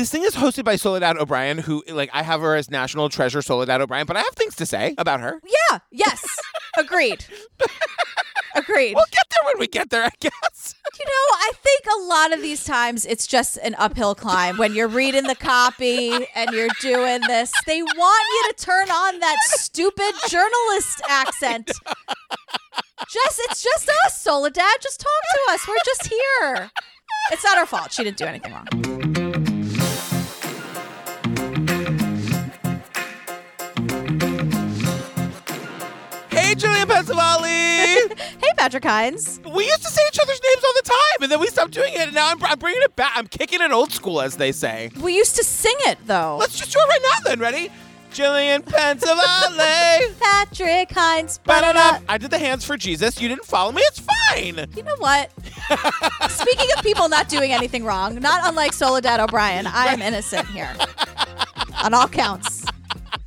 this thing is hosted by Soledad O'Brien, who like I have her as national treasure Soledad O'Brien, but I have things to say about her. Yeah. Yes. Agreed. Agreed. We'll get there when we get there, I guess. You know, I think a lot of these times it's just an uphill climb when you're reading the copy and you're doing this. They want you to turn on that stupid journalist accent. Just it's just us, Soledad. Just talk to us. We're just here. It's not our fault. She didn't do anything wrong. Hey, Hey, Patrick Hinds. we used to say each other's names all the time, and then we stopped doing it, and now I'm, I'm bringing it back. I'm kicking it old school, as they say. We used to sing it though. Let's just do it right now, then. Ready? Gillian Pensavalle. Patrick Hinds. Ba-da-da. I did the hands for Jesus. You didn't follow me. It's fine. You know what? Speaking of people not doing anything wrong, not unlike Soledad O'Brien, I am innocent here. On all counts.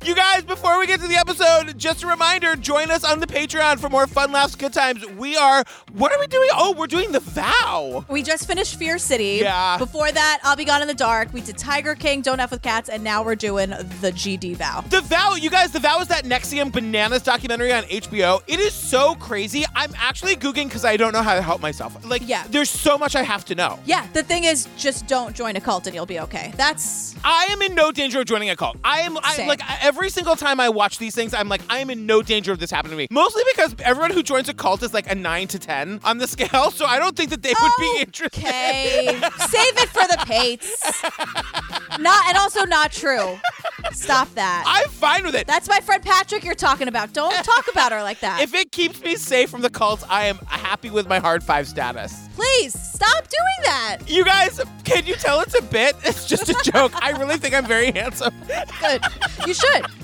You guys, before we get to the episode, just a reminder join us on the Patreon for more fun, laughs, good times. We are, what are we doing? Oh, we're doing The Vow. We just finished Fear City. Yeah. Before that, I'll Be Gone in the Dark. We did Tiger King, Don't F with Cats, and now we're doing the GD Vow. The Vow, you guys, The Vow is that NXIVM Bananas documentary on HBO. It is so crazy. I'm actually Googling because I don't know how to help myself. Like, Yeah. there's so much I have to know. Yeah, the thing is, just don't join a cult and you'll be okay. That's I am in no danger of joining a cult. I am I, like every single time I watch these things, I'm like, I am in no danger of this happening to me. Mostly because everyone who joins a cult is like a nine to ten on the scale, so I don't think that they would be interested. okay. Save it for the Pates. Not and also not true. Stop that. I'm fine with it. That's my friend Patrick you're talking about. Don't talk about her like that. If it keeps me safe from the cults, I am happy with my hard five status. Please stop doing that. You guys, can you tell it's a bit? It's just a joke. I really think I'm very handsome. Good. You should.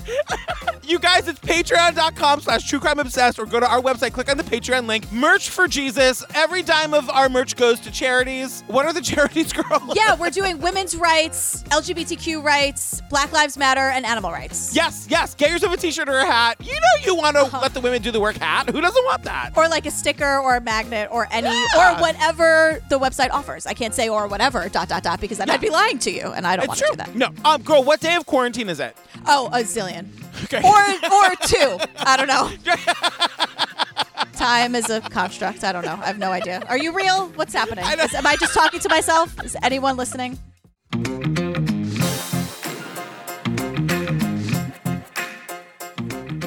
You guys, it's patreon.com slash true crime obsessed or go to our website, click on the Patreon link. Merch for Jesus. Every dime of our merch goes to charities. What are the charities, girl? Yeah, we're doing women's rights, LGBTQ rights, Black Lives Matter, and animal rights. Yes, yes. Get yourself a t-shirt or a hat. You know you want to let the women do the work hat. Who doesn't want that? Or like a sticker or a magnet or any Yeah. or whatever the website offers. I can't say or whatever dot dot dot because then I'd be lying to you and I don't want to do that. No. Um, girl, what day of quarantine is it? Oh, a Okay. Or or two. I don't know. Time is a construct. I don't know. I have no idea. Are you real? What's happening? I Is- am I just talking to myself? Is anyone listening?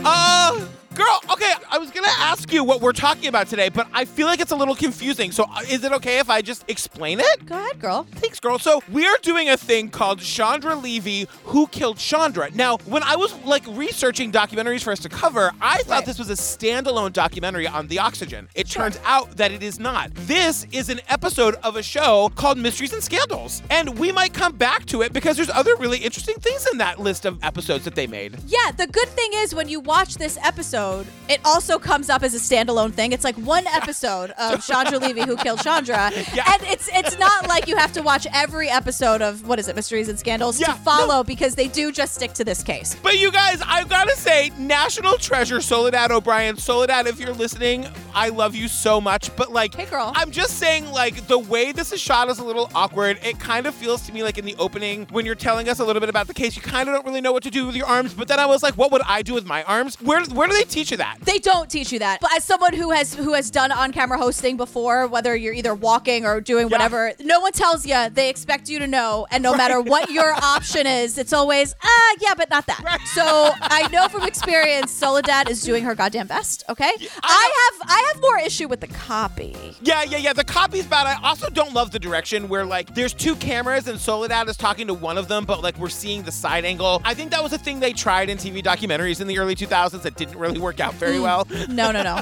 Uh, girl, okay, I was gonna ask you what we're talking about today, but I feel like it's a little confusing. So uh, is it okay if I just explain it? Go ahead, girl. Thanks, girl. So we are doing a thing called Chandra Levy, Who Killed Chandra. Now, when I was like researching documentaries for us to cover, I thought Right. this was a standalone documentary on the oxygen. It turns out that it is not. This is an episode of a show called Mysteries and Scandals. And we might come back to it because there's other really interesting things in that list of episodes that they made. Yeah, the good thing is when you watch this episode, it also comes up as a standalone thing. It's like one episode of Chandra Levy who killed Chandra. Yeah. And it's it's not like you have to watch every episode of what is it, Mysteries and Scandals Yeah, to follow no. because they do just stick to this case. But you guys, I've got to say, national treasure Soledad O'Brien. Soledad, if you're listening, I love you so much. But like, Hey, girl. I'm just saying, like, the way this is shot is a little awkward. It kind of feels to me like in the opening when you're telling us a little bit about the case, you kind of don't really know what to do with your arms. But then I was like, what would I do with my arms? Where where do they teach you that? They don't teach you that. But as someone who has who has done on-camera hosting before, whether you're either walking or doing Yeah. whatever, no one tells you. They expect you to know, and no matter what your option is, it's always ah yeah, but not that. Right. So I know from experience, Soledad is doing her goddamn best. Okay, I have I have more issue with the copy. Yeah, yeah, yeah. The copy's bad. I also don't love the direction where like there's two cameras and Soledad is talking to one of them, but like we're seeing the side angle. I think that was a thing they tried in TV documentaries in the early 2000s that didn't really work out very well. No, no, no.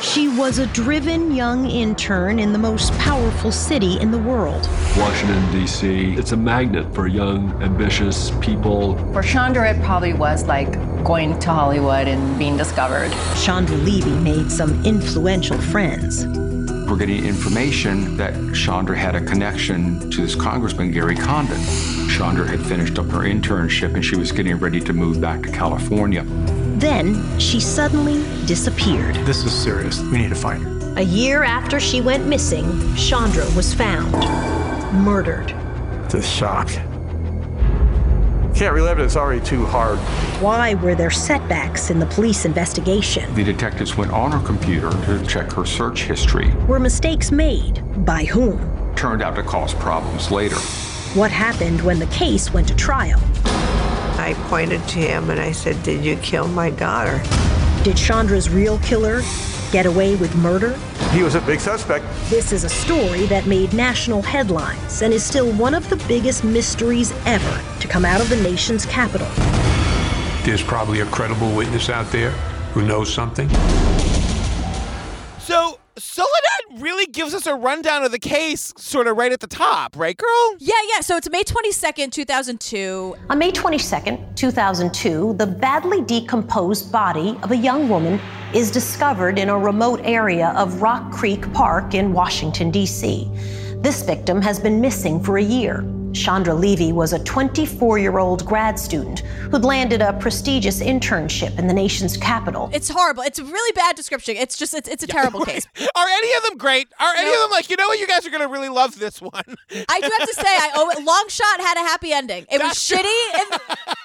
She was a driven young intern in the most powerful city in the world. Washington, D.C. It's a magnet for young, ambitious people. For Chandra, it probably was like going to Hollywood and being discovered. Chandra Levy made some influential friends. We're getting information that Chandra had a connection to this Congressman, Gary Condit. Chandra had finished up her internship and she was getting ready to move back to California. Then she suddenly disappeared. This is serious. We need to find her. A year after she went missing, Chandra was found, murdered. The shock. Can't relive it, it's already too hard. Why were there setbacks in the police investigation? The detectives went on her computer to check her search history. Were mistakes made? By whom? Turned out to cause problems later. What happened when the case went to trial? I pointed to him and I said, Did you kill my daughter? Did Chandra's real killer get away with murder? He was a big suspect. This is a story that made national headlines and is still one of the biggest mysteries ever to come out of the nation's capital. There's probably a credible witness out there who knows something. So Soledad really gives us a rundown of the case, sort of right at the top, right, girl? Yeah, yeah. So it's May 22nd, 2002. On May 22nd, 2002, the badly decomposed body of a young woman is discovered in a remote area of Rock Creek Park in Washington, D.C. This victim has been missing for a year. Chandra Levy was a 24 year old grad student who'd landed a prestigious internship in the nation's capital. It's horrible. It's a really bad description. It's just, it's, it's a terrible case. Are any of them great? Are any No. of them like, you know what, you guys are going to really love this one? I do have to say, I owe it. Long Shot had a happy ending. It was That's shitty in the,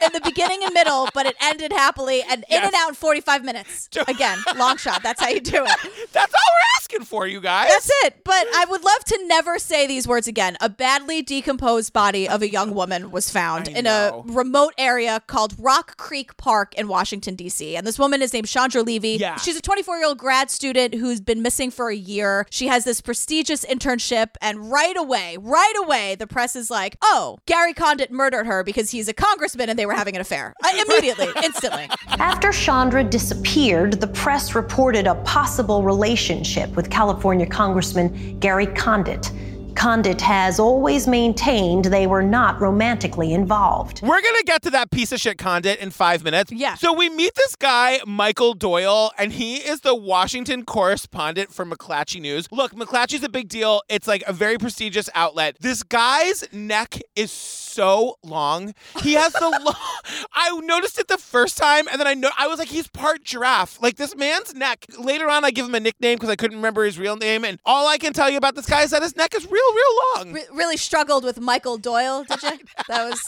in the beginning and middle, but it ended happily and in and out in 45 minutes. Again, Long Shot. That's how you do it. That's all we're asking for, you guys. That's it. But I would love to never say these words again. A badly decomposed body of a young woman was found I in know. a remote area called Rock Creek Park in Washington, D.C. And this woman is named Chandra Levy. Yeah. She's a 24 year old grad student who's been missing for a year. She has this prestigious internship. And right away, right away, the press is like, oh, Gary Condit murdered her because he's a congressman and they were having an affair. Uh, immediately, instantly. After Chandra disappeared, the press reported a possible relationship with California Congressman Gary Condit. Condit has always maintained they were not romantically involved. We're gonna get to that piece of shit Condit in five minutes. Yeah. So we meet this guy, Michael Doyle, and he is the Washington correspondent for McClatchy News. Look, McClatchy's a big deal. It's like a very prestigious outlet. This guy's neck is so long. He has the long. I noticed it the first time, and then I know I was like, he's part giraffe. Like this man's neck. Later on, I give him a nickname because I couldn't remember his real name, and all I can tell you about this guy is that his neck is real, real long. Re- really struggled with Michael Doyle, did you? That was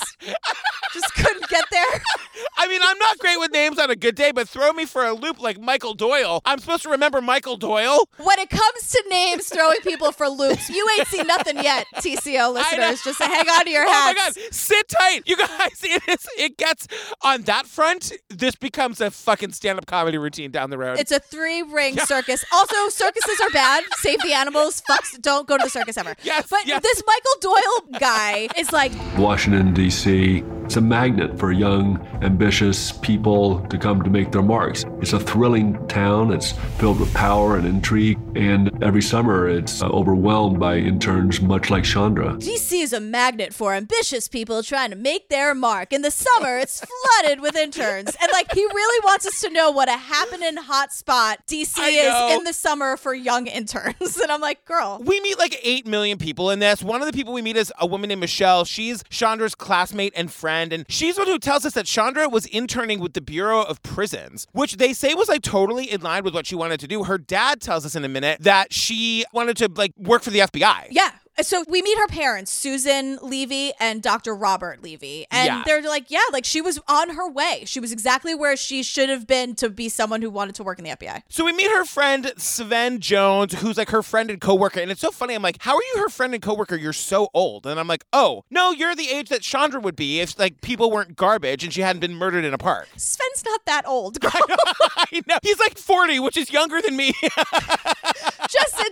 just couldn't get there. I mean, I'm not great with names on a good day, but throw me for a loop like Michael Doyle. I'm supposed to remember Michael Doyle. When it comes to names throwing people for loops, you ain't seen nothing yet, TCO listeners. Just hang on to your Oh my hats. god, sit tight, you guys. It is. It gets on that front. This becomes a fucking stand-up comedy routine down the road. It's a three ring circus. Also, circuses are bad. Save the animals. Fucks. Don't go to the circus ever. Yes, But yes. this Michael Doyle guy is like, Washington, D.C. It's a magnet for young, ambitious people to come to make their marks. It's a thrilling town. It's filled with power and intrigue. And every summer, it's uh, overwhelmed by interns much like Chandra. DC is a magnet for ambitious people trying to make their mark. In the summer, it's flooded with interns. And like, he really wants us to know what a happening hot spot DC I know. is in the summer for young interns. And I'm like, girl. we meet like 8 million people in this. One of the people we meet is a woman named Michelle. She's Chandra's classmate and friend. And she's one who tells us that Chandra was interning with the Bureau of Prisons, which they say was like totally in line with what she wanted to do. Her dad tells us in a minute that she wanted to like work for the FBI. Yeah. So we meet her parents, Susan Levy and Dr. Robert Levy. And Yeah. they're like, yeah, like she was on her way. She was exactly where she should have been to be someone who wanted to work in the FBI. So we meet her friend Sven Jones, who's like her friend and coworker, and it's so funny. I'm like, "How are you her friend and coworker? You're so old." And I'm like, "Oh, no, you're the age that Chandra would be if like people weren't garbage and she hadn't been murdered in a park." Sven's not that old, girl. I know he's like 40, which is younger than me.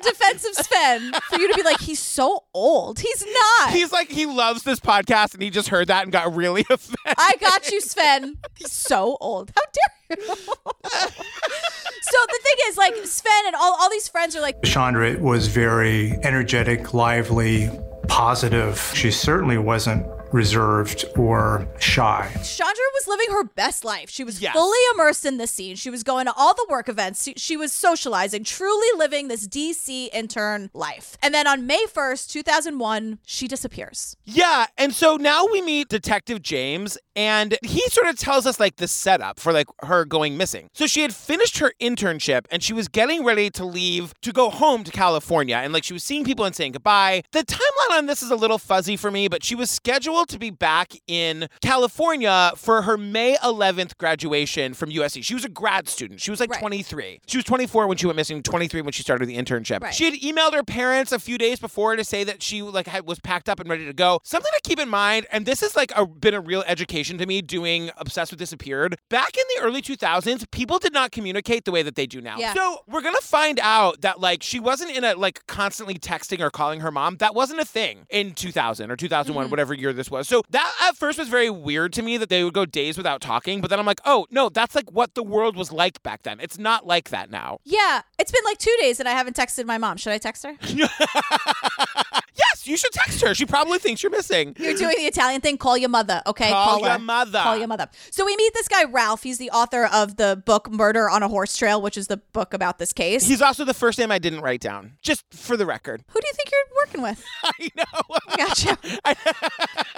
Just in defense of Sven, for you to be like, he's so old. He's not. he's like he loves this podcast, and he just heard that and got really offended. I got you, Sven. He's so old. How dare you? so the thing is, like, Sven and all, all these friends are like, Chandra was very energetic, lively, positive. She certainly wasn't reserved or shy. Chandra was living her best life. She was Yes. fully immersed in this scene. She was going to all the work events. She, she was socializing, truly living this DC intern life. And then on May 1st, 2001, she disappears. Yeah, and so now we meet Detective James, and he sort of tells us like the setup for like her going missing. So she had finished her internship and she was getting ready to leave to go home to California, and like she was seeing people and saying goodbye. The timeline on this is a little fuzzy for me, but she was scheduled to be back in California for her May 11th graduation from USC. She was a grad student. She was like 23. She was 24 when she went missing, 23 when she started the internship. Right. She had emailed her parents a few days before to say that she like had, was packed up and ready to go. Something to keep in mind, and this has like a, been a real education to me doing Obsessed with Disappeared. Back in the early 2000s, people did not communicate the way that they do now. Yeah. So we're gonna find out that like she wasn't in a like constantly texting or calling her mom. That wasn't a thing in 2000 or 2001, Mm-hmm. whatever year this was. So that at first was very weird to me that they would go days without talking. But then I'm like, oh no, that's like what the world was like back then. It's not like that now. Yeah, it's been like two days and I haven't texted my mom. Should I text her? You should text her. She probably thinks you're missing. You're doing the Italian thing. Call your mother, okay? Call her. your mother. Call your mother. So we meet this guy Ralph. He's the author of the book Murder on a Horse Trail, which is the book about this case. He's also the first name I didn't write down, just for the record. Who do you think you're working with? I know. Gotcha.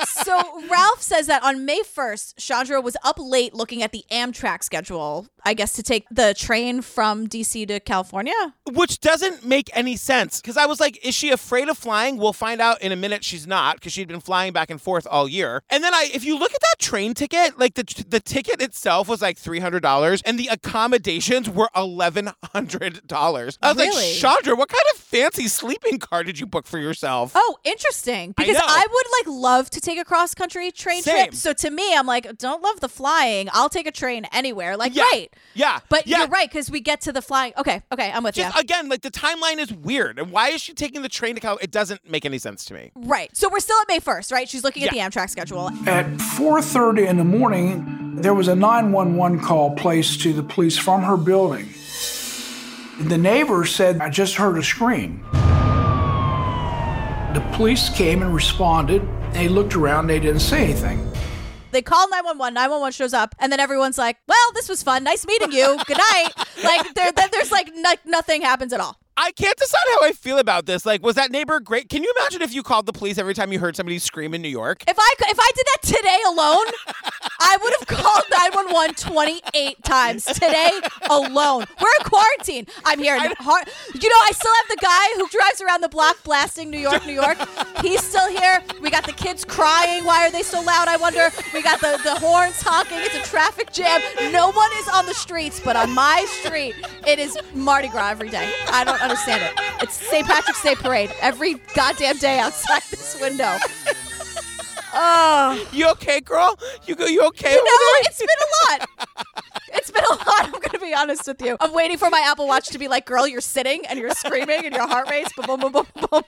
so Ralph says that on May 1st, Chandra was up late looking at the Amtrak schedule, I guess to take the train from DC to California. Which doesn't make any sense because I was like, is she afraid of flying? We'll find out in a minute she's not because she'd been flying back and forth all year. And then I, if you look at that train ticket, like the the ticket itself was like three hundred dollars, and the accommodations were eleven hundred dollars. I was Really? like, Chandra, what kind of fancy sleeping car did you book for yourself? Oh, interesting. I Because know. I, would like love to take a cross country train Same. trip. So to me, I'm like, don't love the flying. I'll take a train anywhere. Like, Yeah. great. Yeah, But yeah. you're right because we get to the flying. Okay, okay, I'm with Just you. again, like the timeline is weird, and why is she taking the train to California? It doesn't make any sense to me. Right. So we're still at May 1st, right? She's looking at Yeah. the Amtrak schedule. At 4:30 in the morning, there was a 911 call placed to the police from her building. The neighbor said, "I just heard a scream." The police came and responded. They looked around, they didn't say anything. They call 911, 911 shows up, and then everyone's like, well, this was fun. Nice meeting you. Good night. like, there, there's like no, nothing happens at all. I can't decide how I feel about this. Like, was that neighbor great? Can you imagine if you called the police every time you heard somebody scream in New York? If I if I did that today alone, I would have called 911 28 times today alone. We're in quarantine. I'm here. In har- you know, I still have the guy who drives around the block blasting New York, New York. He's still here. We got the kids crying. Why are they so loud? I wonder. We got the, the horns honking. It's a traffic jam. No one is on the streets, but on my street, it is Mardi Gras every day. I don't understand it. It's St. Patrick's Day parade every goddamn day outside this window. Oh. You okay, girl? You go? You okay? You know, there? it's been a lot. It's been a lot. I'm going to be honest with you. I'm waiting for my Apple Watch to be like, girl, you're sitting and you're screaming and your heart rate's boom, boom, boom, boom, boom.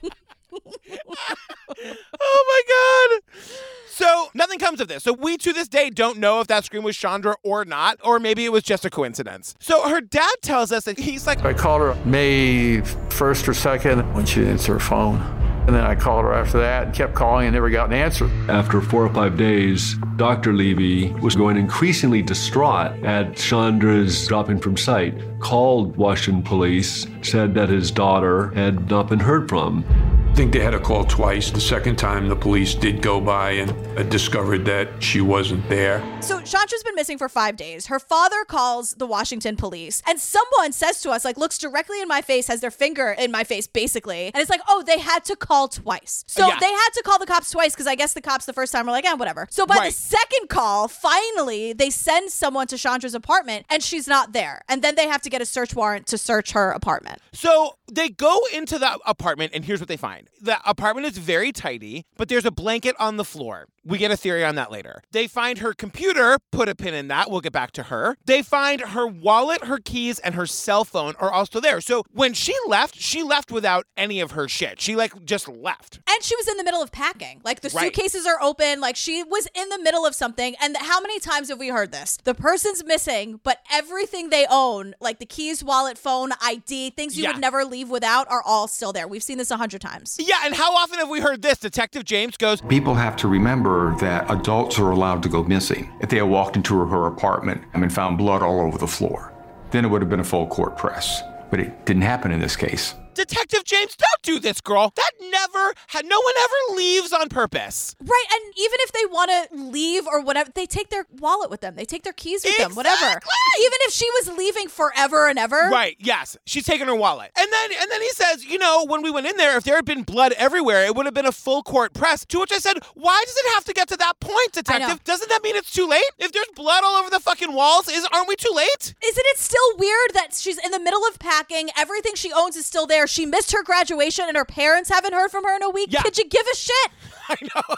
Oh my god. So nothing comes of this. So we to this day don't know if that scream was Chandra or not, or maybe it was just a coincidence. So her dad tells us that he's like, I called her May 1st or 2nd when she didn't answer her phone. And then I called her after that and kept calling and never got an answer. After four or five days, Dr. Levy was going increasingly distraught at Chandra's dropping from sight, called Washington police, said that his daughter had not been heard from. I think they had a call twice. The second time, the police did go by and uh, discovered that she wasn't there. So Chandra's been missing for five days. Her father calls the Washington police, and someone says to us, like, looks directly in my face, has their finger in my face, basically, and it's like, oh, they had to call twice. So Yeah. they had to call the cops twice because I guess the cops the first time were like, eh, whatever. So by the second call, finally, they send someone to Chandra's apartment, and she's not there, and then they have to get a search warrant to search her apartment. So they go into the apartment, and here's what they find. The apartment is very tidy, but there's a blanket on the floor. We get a theory on that later. They find her computer, put a pin in that. We'll get back to her. They find her wallet, her keys, and her cell phone are also there. So when she left, she left without any of her shit. She like just left. And she was in the middle of packing. Like the Right. suitcases are open. Like she was in the middle of something. And how many times have we heard this? The person's missing, but everything they own, like the keys, wallet, phone, ID, things you Yeah. would never leave leave without are all still there. We've seen this a hundred times. Yeah, and how often have we heard this? Detective James goes, People have to remember that adults are allowed to go missing. If they had walked into her, her apartment and found blood all over the floor, then it would have been a full court press. But it didn't happen in this case. Detective James, don't do this, girl. That never, had no one ever leaves on purpose. Right, and even if they want to leave or whatever, they take their wallet with them. They take their keys with them, whatever. Even if she was leaving forever and ever. Right, yes. She's taking her wallet. And then and then he says, you know, when we went in there, if there had been blood everywhere, it would have been a full court press. To which I said, why does it have to get to that point, detective? Doesn't that mean it's too late? If there's blood all over the fucking walls, is aren't we too late? Isn't it still weird that she's in the middle of packing? Everything she owns is still there. She missed her graduation and her parents haven't heard from her in a week. Could you give a shit? I know.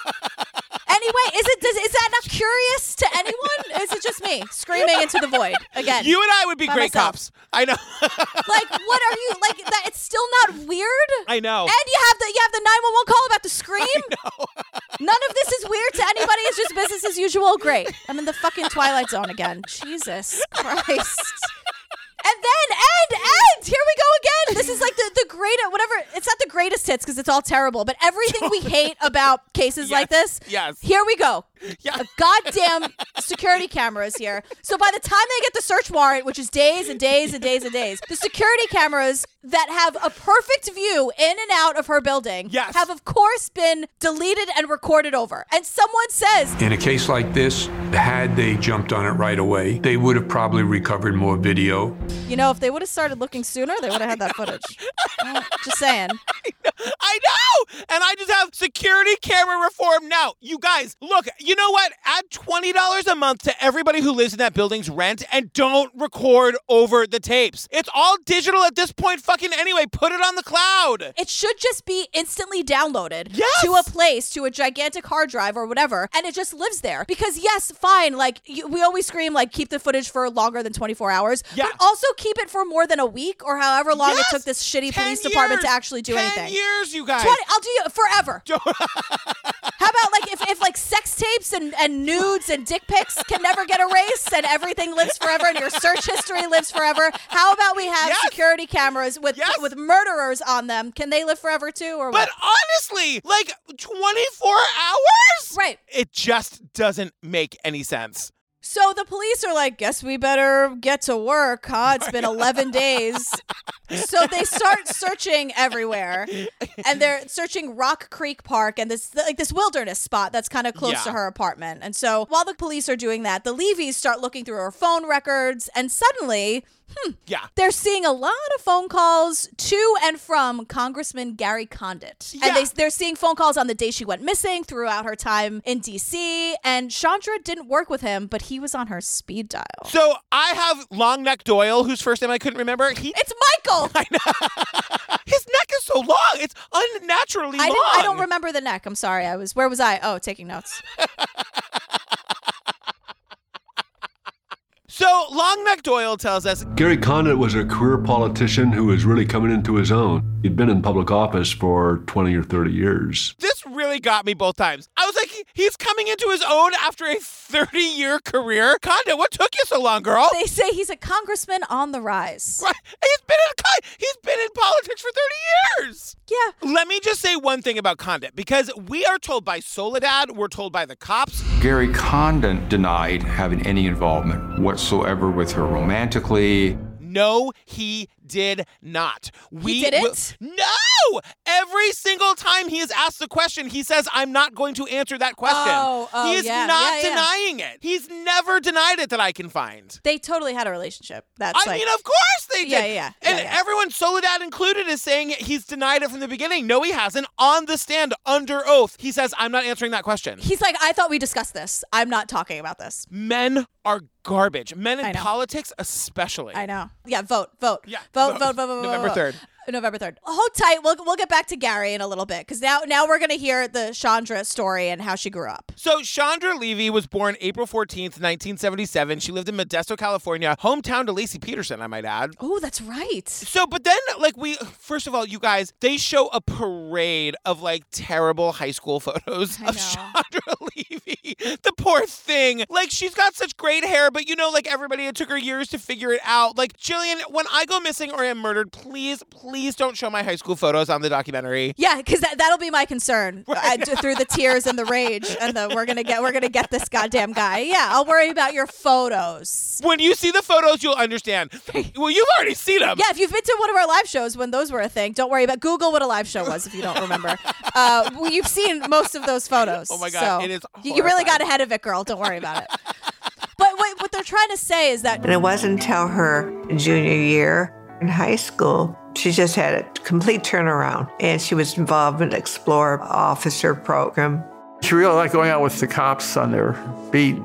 anyway, is it does, is that not curious to anyone? Is it just me screaming into the void again? You and I would be great myself? cops. I know. Like, what are you like? That it's still not weird. I know. And you have the you have the nine one one call about the scream. None of this is weird to anybody. It's just business as usual. Great. I'm in the fucking twilight zone again. Jesus Christ. And then end, end. here we go again. This is like the the great whatever. It's not the greatest hits because it's all terrible, but everything we hate about cases like this. yes. Here we go. Yeah. A goddamn security cameras here. So by the time they get the search warrant, which is days and days and days and days, the security cameras that have a perfect view in and out of her building Yes. have of course been deleted and recorded over. And someone says In a case like this, had they jumped on it right away, they would have probably recovered more video. You know, if they would have started looking sooner, they would have had that footage. Just saying. I know. I know. And I just have security camera reform now. You guys, look, you know what? Add $20 a month to everybody who lives in that building's rent and don't record over the tapes. It's all digital at this point, fucking anyway. Put it on the cloud. It should just be instantly downloaded Yes! to a place, to a gigantic hard drive or whatever, and it just lives there. Because yes, fine, like you, we always scream, like keep the footage for longer than 24 hours, yeah. but also keep it for more than a week or however long Yes! it took this shitty 10 police department to actually do 10 anything. years, you guys. 20, I'll do you forever. How about like if, if like sex tapes and, and nudes and dick pics can never get erased and everything lives forever and your search history lives forever? How about we have security cameras with with murderers on them? Can they live forever too or But what? honestly, like 24 hours? Right. It just doesn't make any sense. So the police are like, guess we better get to work, huh? It's been 11 days. So they start searching everywhere. And they're searching Rock Creek Park and this like this wilderness spot that's kind of close Yeah. to her apartment. And so while the police are doing that, the Levys start looking through her phone records and suddenly Hmm. Yeah. They're seeing a lot of phone calls to and from Congressman Gary Condit. And they, they're seeing phone calls on the day she went missing throughout her time in D.C. And Chandra didn't work with him, but he was on her speed dial. So I have Long Neck Doyle, whose first name I couldn't remember. He It's Michael! I know. His neck is so long. It's unnaturally I, long. I don't remember the neck. I'm sorry. I was where was I? Oh, taking notes. So Long Neck Doyle tells us Gary Condit was a career politician who was really coming into his own. He'd been in public office for 20 or 30 years. this really got me both times. I was like, he's coming into his own after a 30 year career. Condit, what took you so long, girl? They say he's a congressman on the rise. Right. He's been in he's been in politics for 30 years. Yeah. Let me just say one thing about Condit because we are told by Soledad, we're told by the cops. Gary Condit denied having any involvement whatsoever with her romantically. No, he did not. We didn't? will- no! Every single time he is asked a question, he says, I'm not going to answer that question. Oh, oh, he is yeah, not yeah, yeah. denying it. He's never denied it that I can find. They totally had a relationship. That's I like, mean, of course they did. Yeah, yeah, yeah. And Yeah, yeah. everyone, Soledad included, is saying he's denied it from the beginning. No, he hasn't. On the stand, under oath, he says, I'm not answering that question. He's like, I thought we discussed this. I'm not talking about this. Men are garbage. Men in politics, especially. I know. Yeah, vote, vote. Yeah, vote, vote. vote, vote, November 3rd. November third. Hold tight. We'll we'll get back to Gary in a little bit because now now we're gonna hear the Chandra story and how she grew up. So Chandra Levy was born April 14th, 1977. She lived in Modesto, California, hometown to Laci Peterson, I might add. Oh, that's right. So, but then, like, we, first of all, you guys, they show a parade of like terrible high school photos of Chandra Levy. The poor thing. Like, she's got such great hair, but you know, like everybody, it took her years to figure it out. Like, Gillian, when I go missing or am murdered, please, please don't show my high school photos on the documentary. Yeah, because that, that'll be my concern uh, d- through the tears and the rage, and the we're gonna get we're gonna get this goddamn guy. Yeah, I'll worry about your photos. When you see the photos, you'll understand. Well, you've already seen them. Yeah, if you've been to one of our live shows when those were a thing, don't worry about Google what a live show was if you don't remember. Uh, well, you've seen most of those photos. Oh my God, so it is You, you really got ahead of it, girl. Don't worry about it. But what, what they're trying to say is that And it wasn't until her junior year in high school, she just had a complete turnaround. And she was involved in the Explore Officer Program. She really liked going out with the cops on their beat.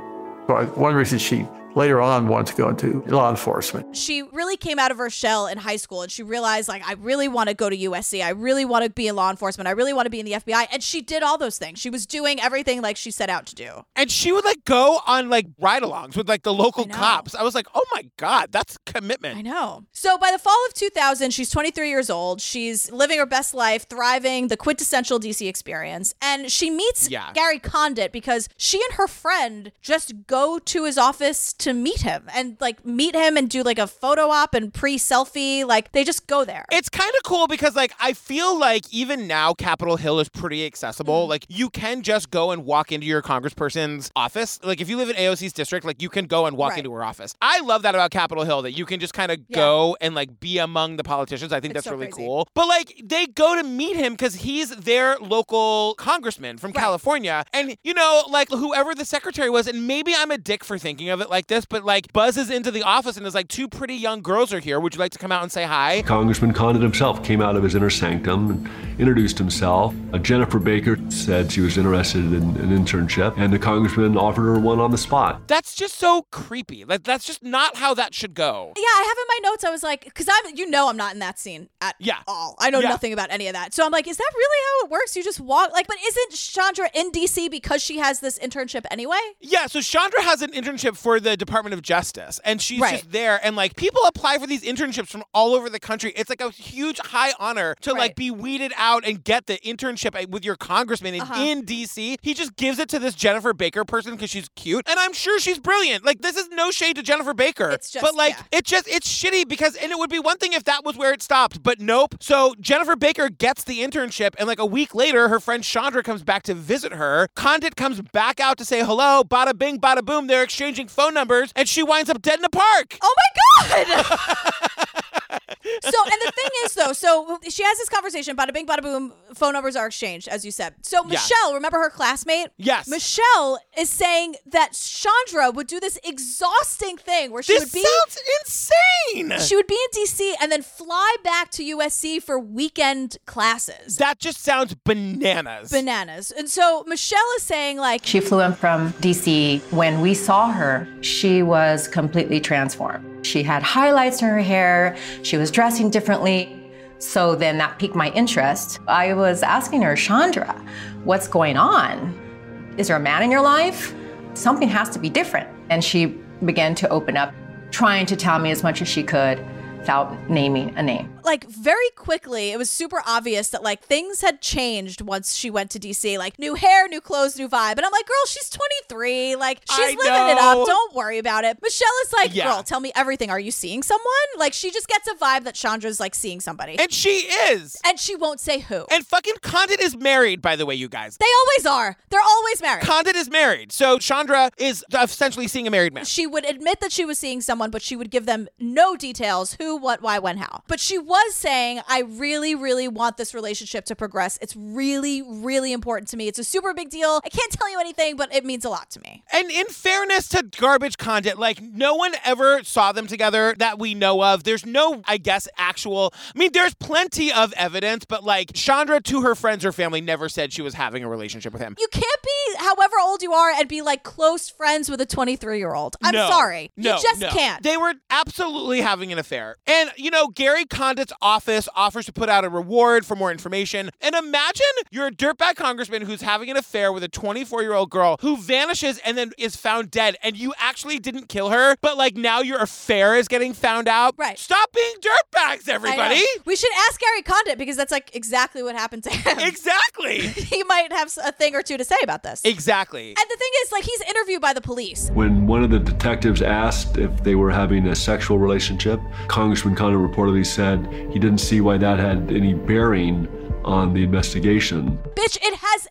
So one reason she later on wanted to go into law enforcement. she really came out of her shell in high school and she realized like I really want to go to USC. I really want to be in law enforcement. I really want to be in the FBI. And she did all those things. She was doing everything like she set out to do. And she would like go on like ride-alongs with like the local cops. I was like, oh my god, that's commitment. I know. So by the fall of 2000, she's 23 years old. She's living her best life, thriving, the quintessential DC experience. And she meets Yeah. Gary Condit because she and her friend just go to his office to meet him and like meet him and do like a photo op and pre-selfie. Like they just go there. It's kind of cool because like I feel like even now Capitol Hill is pretty accessible. Mm. Like you can just go and walk into your congressperson's office. Like if you live in AOC's district, like you can go and walk Right. into her office. I love that about Capitol Hill that you can just kind of go and like be among the politicians. I think It's that's so really crazy. cool. But like they go to meet him because he's their local congressman from California. And you know, like whoever the secretary was, and maybe I'm a dick for thinking of it like this, but like buzzes into the office and is like, two pretty young girls are here. Would you like to come out and say hi? Congressman Condit himself came out of his inner sanctum and introduced himself. Uh, Jennifer Baker said she was interested in an internship, and the congressman offered her one on the spot. That's just so creepy. Like that's just not how that should go. Yeah, I have in my notes. I was like, because I'm, you know, I'm not in that scene at Yeah. all. I know Yeah. nothing about any of that. So I'm like, is that really how it works? You just walk, like, but isn't Chandra in DC because she has this internship anyway? Yeah, so Chandra has an internship for the Department of Justice, and she's Right. just there. And like people apply for these internships from all over the country. It's like a huge high honor to like be weeded out and get the internship with your congressman in, Uh-huh. in DC. He just gives it to this Jennifer Baker person because she's cute, and I'm sure she's brilliant. Like this is no shade to Jennifer Baker. It's just- but like yeah. it's just it's shitty because and it would be one thing if that was where it stopped, but nope. So Jennifer Baker gets the internship, and like a week later, her friend Chandra comes back to visit her. Condit comes back out to say hello. Bada bing, bada boom. They're exchanging phone numbers, and she winds up dead in the park. Oh my god! so, and the thing is, though, so she has this conversation. Bada bing, bada boom. Phone numbers are exchanged, as you said. So Yeah. Michelle, remember her classmate? Yes. Michelle is saying that Chandra would do this exhausting thing where she This would be sounds insane. She would be in DC and then fly back to USC for weekend classes. that just sounds bananas. Bananas. And so Michelle is saying, like, She flew in from DC. When we saw her, she was completely transformed. She had highlights in her hair, she was dressing differently. So then that piqued my interest. I was asking her, Chandra, what's going on? Is there a man in your life? Something has to be different. And she began to open up, trying to tell me as much as she could without naming a name. like very quickly, it was super obvious that like things had changed once she went to DC. Like new hair, new clothes, new vibe. And I'm like, girl, she's 23. Like she's I living it up. Don't worry about it. Michelle is like, Yeah. girl, tell me everything. Are you seeing someone? Like she just gets a vibe that Chandra's like seeing somebody. and she is. and she won't say who. And fucking Condit is married, by the way, you guys. they always are. They're always married. Condit is married. So Chandra is essentially seeing a married man. she would admit that she was seeing someone, but she would give them no details who, what, why, when, how. But she was saying, I really, really want this relationship to progress. It's really, really important to me. It's a super big deal. I can't tell you anything, but it means a lot to me. And in fairness to garbage Condit, like no one ever saw them together that we know of. There's no, I guess, actual. I mean, there's plenty of evidence, but like Chandra to her friends or family never said she was having a relationship with him. You can't be however old you are and be like close friends with a 23 year old. I'm No. sorry. No, you just no. can't. They were absolutely having an affair. And, you know, Gary Condit's office offers to put out a reward for more information. And imagine you're a dirtbag congressman who's having an affair with a 24 year old girl who vanishes and then is found dead. And you actually didn't kill her, but like now your affair is getting found out. Right. Stop being dirtbags, everybody. We should ask Gary Condit because that's like exactly what happened to him. Exactly. he might have a thing or two to say about this. Exactly. And the thing is, like, he's interviewed by the police. When one of the detectives asked if they were having a sexual relationship, Congressman Condit reportedly said he didn't see why that had any bearing on the investigation. Bitch, it has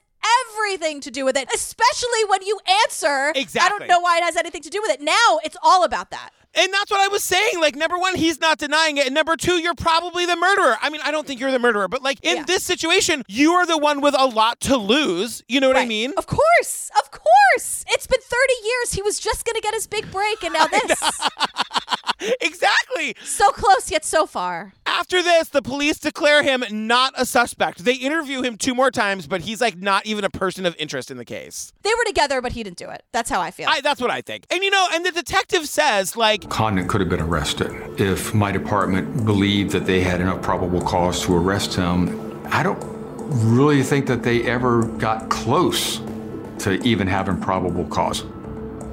everything to do with it, especially when you answer. Exactly. I don't know why it has anything to do with it. Now it's all about that. And that's what I was saying. Like, number one, he's not denying it. And number two, you're probably the murderer. I mean, I don't think you're the murderer, but like in Yeah. this situation, you are the one with a lot to lose. You know what I mean? Of course. Of course. It's been 30 years. He was just going to get his big break, and now this. exactly. So close, yet so far. After this, the police declare him not a suspect. They interview him two more times, but he's like not even a person of interest in the case. They were together, but he didn't do it. That's how I feel. I, that's what I think. And you know, and the detective says, like, Condit could have been arrested if my department believed that they had enough probable cause to arrest him. I don't really think that they ever got close to even having probable cause.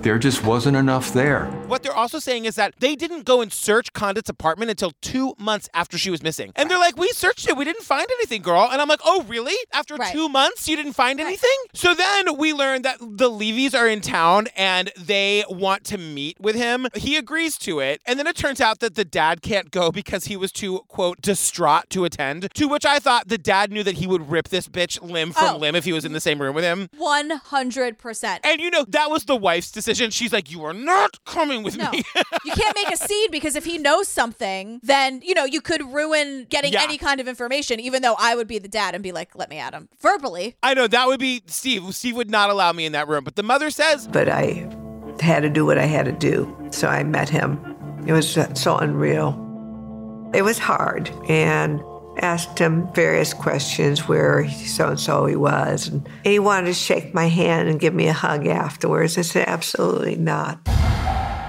There just wasn't enough there. What they're also saying is that they didn't go and search Condit's apartment until two months after she was missing. And they're like, we searched it. We didn't find anything, girl. And I'm like, oh, really? After Right. two months, you didn't find anything? So then we learn that the Levys are in town and they want to meet with him. He agrees to it. And then it turns out that the dad can't go because he was too, quote, distraught to attend. To which I thought the dad knew that he would rip this bitch limb from Oh. limb if he was in the same room with him. 100%. And you know, that was the wife's decision. She's like, you are not coming with No, me. you can't make a scene because if he knows something, then you know you could ruin getting Yeah. any kind of information. Even though I would be the dad and be like, "Let me at him verbally." I know that would be Steve. Steve would not allow me in that room. But the mother says, But I had to do what I had to do. So I met him. It was so unreal. It was hard and asked him various questions where so and so he was. And he wanted to shake my hand and give me a hug afterwards. I said, absolutely not.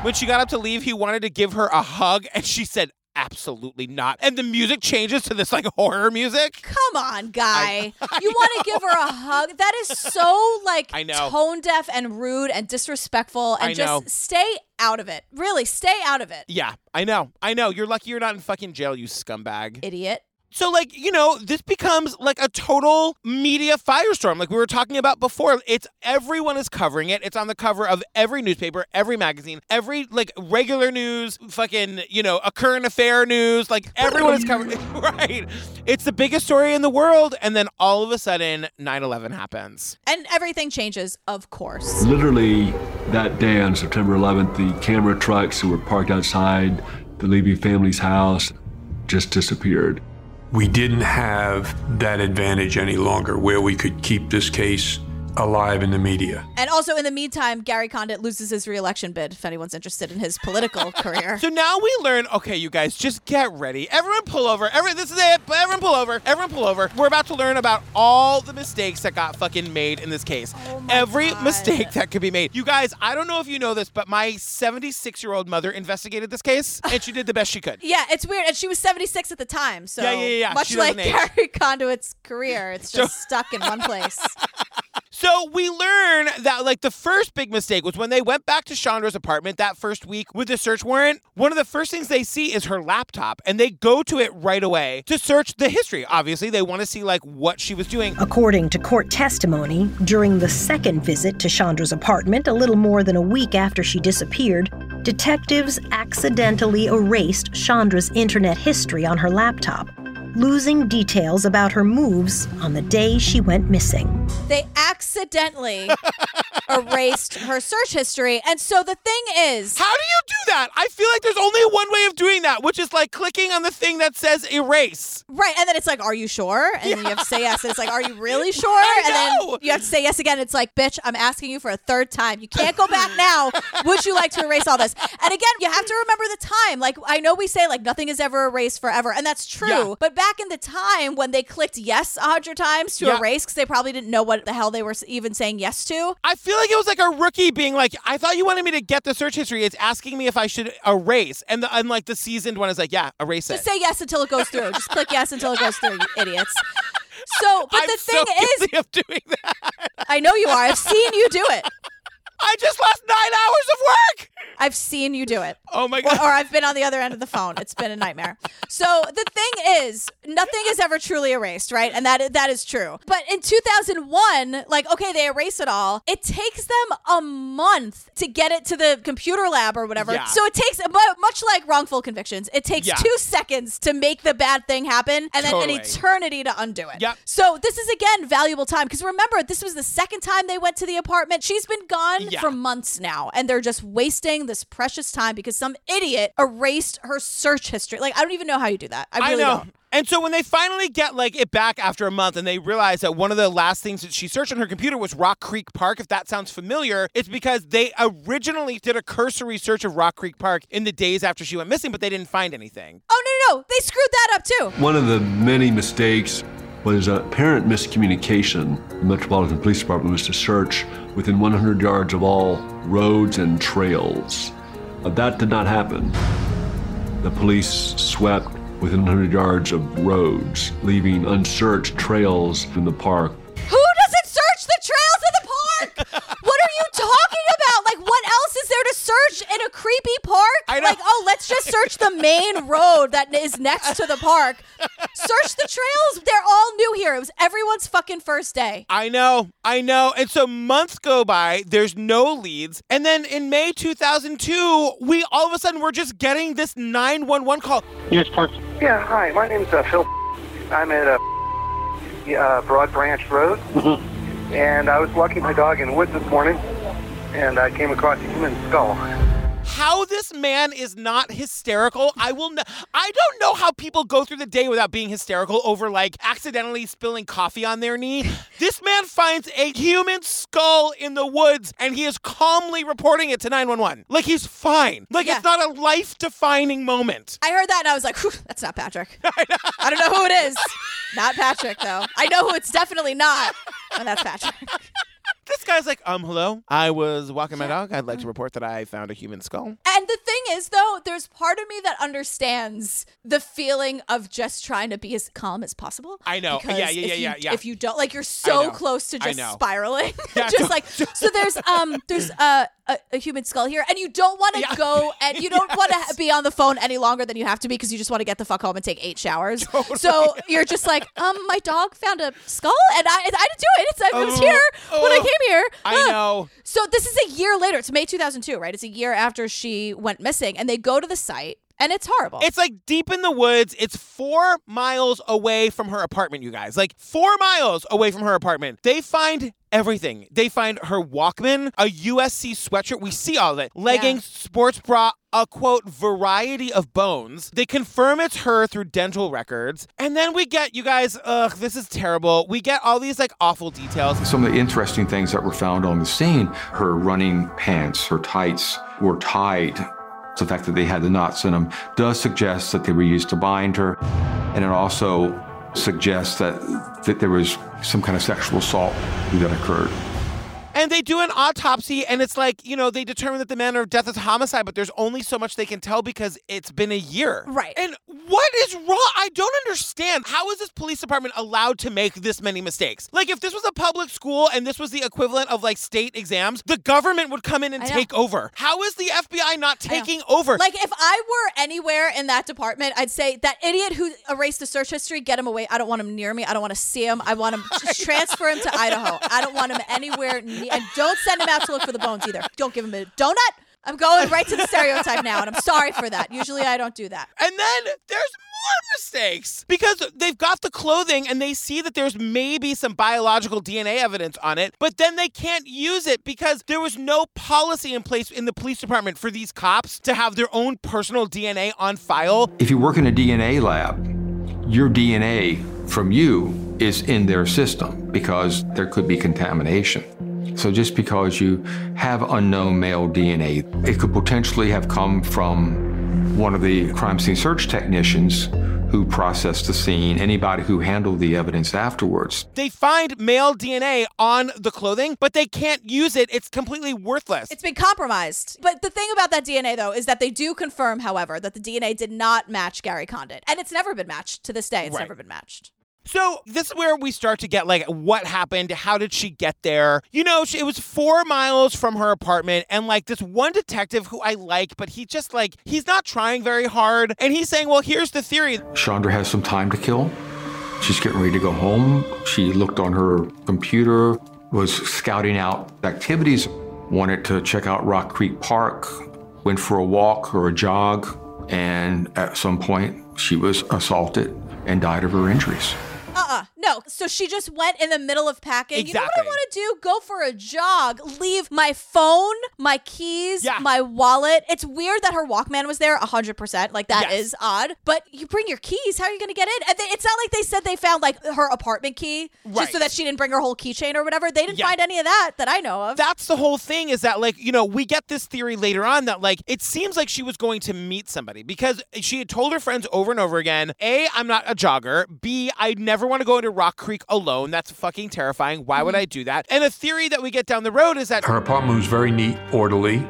When she got up to leave, he wanted to give her a hug, and she said, absolutely not. And the music changes to this like horror music. Come on, guy. you want to give her a hug? That is so like I know. tone deaf and rude and disrespectful. And I just know. stay out of it. Really, stay out of it, Yeah, I know. I know. You're lucky you're not in fucking jail, you scumbag. idiot. So, like, you know, this becomes like a total media firestorm, like we were talking about before. It's everyone is covering it. It's on the cover of every newspaper, every magazine, every like regular news, fucking, you know, a current affair news. Like everyone is covering it. right. It's the biggest story in the world. And then all of a sudden, 9 11 happens. And everything changes, of course. Literally that day on September 11th, the camera trucks who were parked outside the Levy family's house just disappeared. We didn't have that advantage any longer where we could keep this case alive in the media. And also, in the meantime, Gary Condit loses his reelection bid. If anyone's interested in his political career. So now we learn, okay, you guys, just get ready. Everyone pull over. Every, this is it. Everyone pull over. Everyone pull over. We're about to learn about all the mistakes that got fucking made in this case. Oh Every mistake that could be made. You guys, I don't know if you know this, but my 76 year old mother investigated this case and she did the best she could. Yeah, it's weird. And she was 76 at the time. So Yeah, yeah, yeah, yeah. much like age. Gary Condit's career, it's just stuck in one place. So we learn that like the first big mistake was when they went back to Chandra's apartment that first week with the search warrant. One of the first things they see is her laptop and they go to it right away to search the history. Obviously, they want to see like what she was doing. According to court testimony, during the second visit to Chandra's apartment, a little more than a week after she disappeared, detectives accidentally erased Chandra's internet history on her laptop, losing details about her moves on the day she went missing. They accidentally erased her search history. And so the thing is, How do you do that? I feel like there's only one way of doing that, which is like clicking on the thing that says erase. right, and then it's like, are you sure? And then you have to say yes. And it's like, are you really sure? I and know. then you have to say yes again. It's like, bitch, I'm asking you for a third time. You can't go back now. Would you like to erase all this? And again, you have to remember the time. Like, I know we say like nothing is ever erased forever, and that's true. Yeah. But back in the time when they clicked yes a hundred times to Yeah. erase because they probably didn't know what the hell they were even saying yes to. I feel like it was like a rookie being like, I thought you wanted me to get the search history. It's asking me if I should erase. And the and like the seasoned one is like, yeah, erase it. Just say yes until it goes through. Just click yes until it goes through, you idiots. So, but I'm the so thing is, doing that. I know you are. I've seen you do it. I just lost nine hours of work. I've seen you do it. Oh my god. or I've been on the other end of the phone. It's been a nightmare. So the thing is, nothing is ever truly erased, right? And that that is true. But in 2001, like okay, they erase it all. It takes them a month to get it to the computer lab or whatever. Yeah. So it takes mu- much like wrongful convictions. It takes Yeah. 2 seconds to make the bad thing happen and then Totally. an eternity to undo it. Yep. So this is again valuable time because remember this was the second time they went to the apartment. She's been gone Yeah. for months now and they're just wasting this precious time because some idiot erased her search history. Like I don't even know how you do that. I really know. don't. And so when they finally get like it back after a month and they realize that one of the last things that she searched on her computer was Rock Creek Park, if that sounds familiar, it's because they originally did a cursory search of Rock Creek Park in the days after she went missing, but they didn't find anything. Oh no no no! They screwed that up too. One of the many mistakes was apparent miscommunication. The Metropolitan Police Department was to search within 100 yards of all roads and trails. That did not happen. The police swept within 100 yards of roads, leaving unsearched trails in the park. Who doesn't search the trails of the park? what are you talking about? Like what else is there to search in a creepy park? I know. Like oh, let's just search the main road that is next to the park. Search the trails. They're all new here. It was everyone's fucking first day. I know, I know. And so months go by, there's no leads. And then in May 2002, we all of a sudden we're just getting this 911 call. Yes, Park. Yeah, hi. My name's uh, Phil. I'm at uh, uh, Broad Branch Road, and I was walking my dog in the woods this morning, and I came across a human skull. How this man is not hysterical, I will. N- I don't know how people go through the day without being hysterical over like accidentally spilling coffee on their knee. this man finds a human skull in the woods and he is calmly reporting it to 911. Like he's fine. Like it's not a life-defining moment. I heard that and I was like, "Whew, that's not Patrick. I don't know who it is. Not Patrick, though. I know who it's definitely not. And that's Patrick. This guy's like, um, hello. I was walking my dog. I'd like to report that I found a human skull. And the thing is, though, there's part of me that understands the feeling of just trying to be as calm as possible. I know. Because Yeah, yeah, if yeah, you- yeah, yeah. If you don't, like, you're I so know. close to I just know. spiraling. Yeah, just like, so there's um, there's a, a, a human skull here, and you don't want to go and you don't want to be on the phone any longer than you have to be because you just want to get the fuck home and take eight showers. So you're just like, um, my dog found a skull, and I, I didn't do it. It's, I was Oh, here when I oh, came here. I Huh. know. So this is a year later. It's May 2002, right? It's a year after she went missing, and they go to the site, and it's horrible. It's like deep in the woods. It's four miles away from her apartment, you guys. Like four miles away from her apartment. They find everything. They find her Walkman, a USC sweatshirt. We see all of it. Leggings, sports bra, a quote, variety of bones. They confirm it's her through dental records. And then we get, you guys, ugh, this is terrible. We get all these like awful details. Some of the interesting things that were found on the scene her running pants, her tights were tied. The fact that they had the knots in them does suggest that they were used to bind her. And it also suggests that, that there was some kind of sexual assault that occurred. And they do an autopsy, and it's like, you know, they determine that the manner of death is homicide, but there's only so much they can tell because it's been a year. Right. And what is wrong? I don't understand. How is this police department allowed to make this many mistakes? Like, if this was a public school and this was the equivalent of like state exams, the government would come in and take over. How is the FBI not taking over? Like if I were anywhere in that department, I'd say that idiot who erased the search history, get him away. I don't want him near me. I don't want to see him. I want him just transfer him to Idaho. I don't want him anywhere near and don't send him out to look for the bones either. Don't give him a donut. I'm going right to the stereotype now, and I'm sorry for that. Usually I don't do that. And then there's more mistakes because they've got the clothing and they see that there's maybe some biological DNA evidence on it, but then they can't use it because there was no policy in place in the police department for these cops to have their own personal DNA on file. If you work in a DNA lab, your DNA from you is in their system because there could be contamination. So just because you have unknown male DNA, it could potentially have come from one of the crime scene search technicians who processed the scene, anybody who handled the evidence afterwards. They find male DNA on the clothing, but they can't use it. It's completely worthless. It's been compromised. But the thing about that DNA, though, is that they do confirm, however, that the DNA did not match Gary Condit. And it's never been matched to this day. It's Right. never been matched. So this is where we start to get like what happened, how did she get there? You know, she, it was four miles from her apartment, and like this one detective who I like, but he just like he's not trying very hard, and he's saying, "Well, here's the theory." Chandra has some time to kill. She's getting ready to go home. She looked on her computer, was scouting out activities, wanted to check out Rock Creek Park, went for a walk or a jog, and at some point she was assaulted and died of her injuries. Uh-uh. No. So she just went in the middle of packing. You know what I want to do? Go for a jog. Leave my phone, my keys, my wallet. It's weird that her Walkman was there 100%. Like that is Yes. odd. But you bring your keys. How are you going to get in? And they, it's not like they said they found like her apartment key just so that she didn't bring her whole keychain or whatever. They didn't Yeah. find any of that that I know of. That's the whole thing is that like, you know, we get this theory later on that like it seems like she was going to meet somebody because she had told her friends over and over again, A, I'm not a jogger. B, I never want to go into Rock Creek alone. That's fucking terrifying. Why would mm-hmm. I do that? And a theory that we get down the road is that Her apartment was very neat, orderly.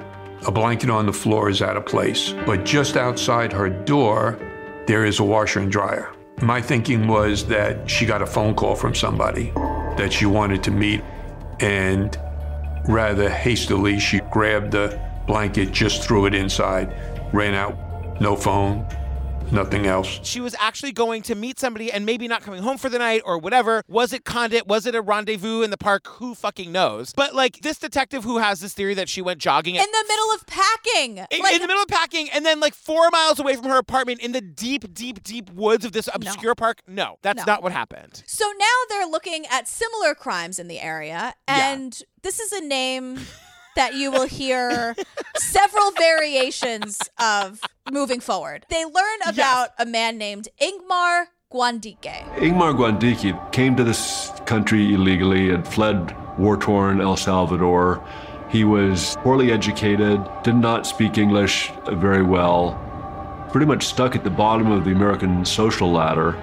A blanket on the floor is out of place. But just outside her door, there is a washer and dryer. My thinking was that she got a phone call from somebody that she wanted to meet, and rather hastily, she grabbed the blanket, just threw it inside, ran out, no phone, nothing else. she was actually going to meet somebody and maybe not coming home for the night or whatever. Was it Condit? Was it a rendezvous in the park? Who fucking knows? But like this detective who has this theory that she went jogging in the middle of packing. in, Like- in the middle of packing and then like four miles away from her apartment in the deep, deep, deep woods of this obscure park. No, that's No. not what happened. So now they're looking at similar crimes in the area, and this is a name that you will hear several variations of moving forward. They learn about a man named Ingmar Guandique. Ingmar Guandique came to this country illegally and fled war torn El Salvador. He was poorly educated, did not speak English very well, pretty much stuck at the bottom of the American social ladder.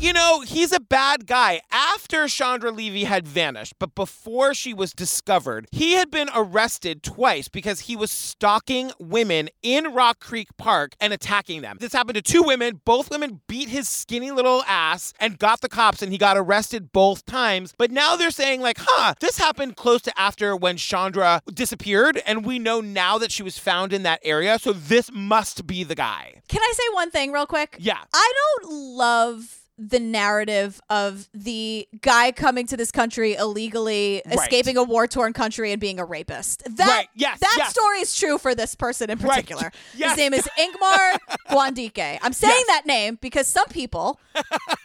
You know, he's a bad guy. After Chandra Levy had vanished, but before she was discovered, he had been arrested twice because he was stalking women in Rock Creek Park and attacking them. This happened to two women. Both women beat his skinny little ass and got the cops, and he got arrested both times. But now they're saying, like, huh, this happened close to after when Chandra disappeared, and we know now that she was found in that area, so this must be the guy. Can I say one thing real quick? Yeah. I don't love the narrative of the guy coming to this country illegally, Right. escaping a war torn country, and being a rapist. That Right, yes, that yes. story is true for this person in Right, particular. yes. His name is Ingmar Guandique. I'm saying that name because some people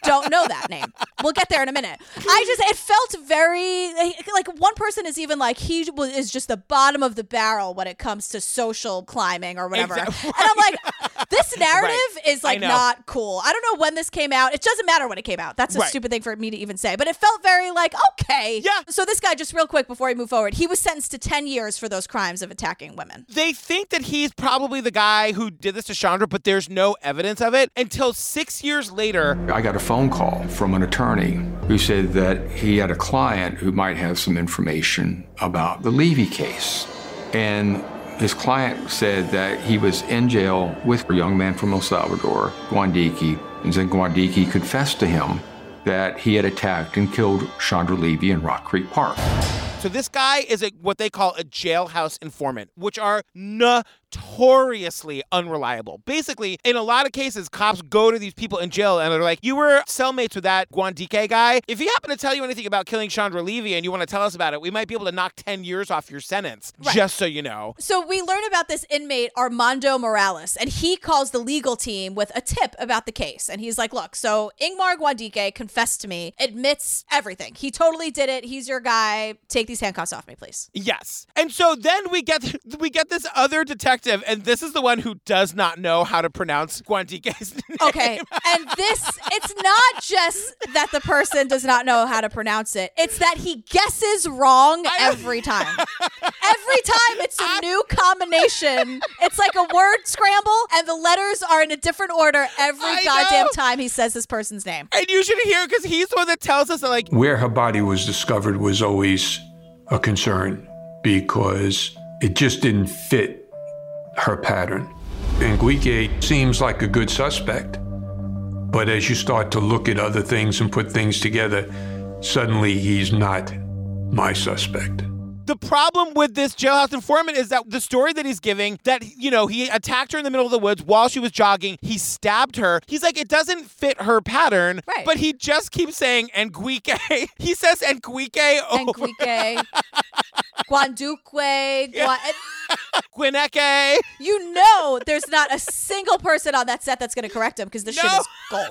don't know that name. We'll get there in a minute. I just it felt very like one person is even like he is just the bottom of the barrel when it comes to social climbing or whatever. Exact- And I'm like, this narrative Right. is like not cool. I don't know when this came out. It doesn't matter when it came out. That's a Right. stupid thing for me to even say. But it felt very like okay. Yeah. So this guy, just real quick before we move forward, he was sentenced to ten years for those crimes of attacking women. They think that he's probably the guy who did this to Chandra, but there's no evidence of it until six years later. I got a phone call from an attorney who said that he had a client who might have some information about the Levy case. And his client said that he was in jail with a young man from El Salvador, Guandique, and then Guandique confessed to him that he had attacked and killed Chandra Levy in Rock Creek Park. So this guy is a, what they call a jailhouse informant, which are notoriously unreliable. Basically, in a lot of cases, cops go to these people in jail and they're like, "You were cellmates with that Guandique guy. If he happened to tell you anything about killing Chandra Levy and you want to tell us about it, we might be able to knock ten years off your sentence." Just so you know. So we learn about this inmate Armando Morales, and he calls the legal team with a tip about the case. And he's like, "Look, so Ingmar Guandique confessed to me, admits everything. He totally did it. He's your guy. Take these handcuffs off me, please." Yes. And so then we get we get this other detective, and this is the one who does not know how to pronounce Guandique's name. Okay, and this it's not just that the person does not know how to pronounce it. It's that he guesses wrong every time. Every time it's a new combination. It's like a word scramble and the letters are in a different order every I goddamn know. time he says this person's name. And you should hear because he's the one that tells us that like Where her body was discovered was always a concern because it just didn't fit her pattern. And Guike seems like a good suspect, But as you start to look at other things and put things together, suddenly he's not my suspect. The problem with this jailhouse informant is that the story that he's giving that you know he attacked her in the middle of the woods while she was jogging. He stabbed her. He's like it doesn't fit her pattern, Right. but he just keeps saying Enguike. he says Enguike. over- Enrique, Guanduque, Gua- and Guineke. you know there's not a single person on that set that's going to correct him because the shit is gold.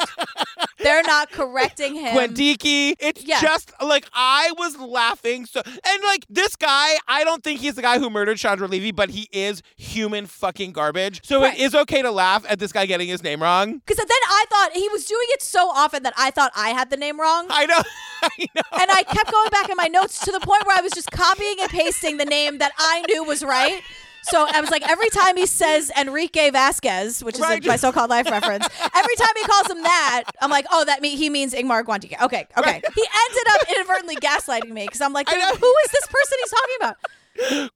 They're not correcting him. Gwendiki. It's just like I was laughing so and like this guy, I don't think he's the guy who murdered Chandra Levy, but he is human fucking garbage. So Right. it is okay to laugh at this guy getting his name wrong. Because then I thought he was doing it so often that I thought I had the name wrong. I know. I know. And I kept going back in my notes to the point where I was just copying and pasting the name that I knew was right. So I was like, every time he says Enrique Vasquez, which is a- my so-called life reference, every time he calls him that, I'm like, oh, that mean he means Ingmar Guandique. Okay, okay. He ended up inadvertently gaslighting me because I'm like, who is this person he's talking about?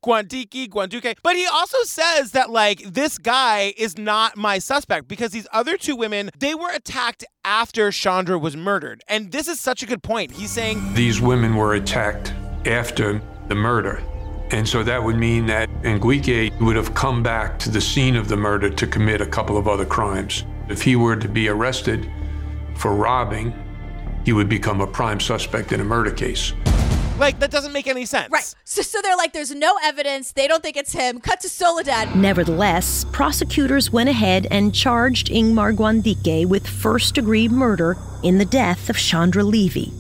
Guandiki, Guanduke. But he also says that like this guy is not my suspect because these other two women, they were attacked after Chandra was murdered. And this is such a good point. He's saying These women were attacked after the murder. And so that would mean that Nguike would have come back to the scene of the murder to commit a couple of other crimes. If he were to be arrested for robbing, he would become a prime suspect in a murder case. like that doesn't make any sense. Right. So, so they're like, there's no evidence. They don't think it's him. Cut to Soledad. Nevertheless, prosecutors went ahead and charged Ingmar Guandique with first degree murder in the death of Chandra Levy.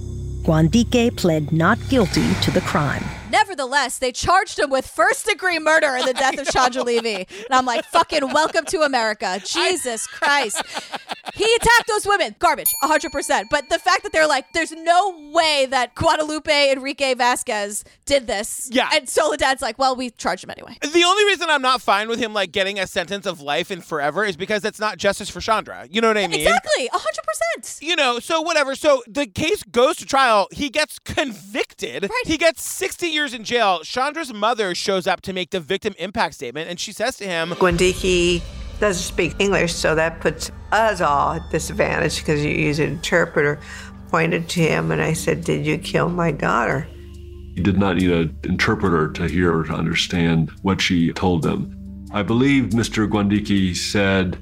Guandique pled not guilty to the crime. Nevertheless, they charged him with first degree murder in the death of Chandra Levy. And I'm like, fucking welcome to America. Jesus Christ. He attacked those women. Garbage, 100%. But the fact that they're like, there's no way that Guadalupe Enrique Vasquez did this. Yeah. And Soledad's like, well, we charged him anyway. The only reason I'm not fine with him like getting a sentence of life and forever is because it's not justice for Chandra. You know what I mean? Exactly, 100%. You know, so whatever. So the case goes to trial. He gets convicted. He gets 60 years in jail. Chandra's mother shows up to make the victim impact statement, and she says to him, Gwendiki doesn't speak English, so that puts us all at disadvantage because you use an interpreter. Pointed to him and I said, Did you kill my daughter? He did not need an interpreter to hear or to understand what she told them. I believe Mr. Gwandiki said,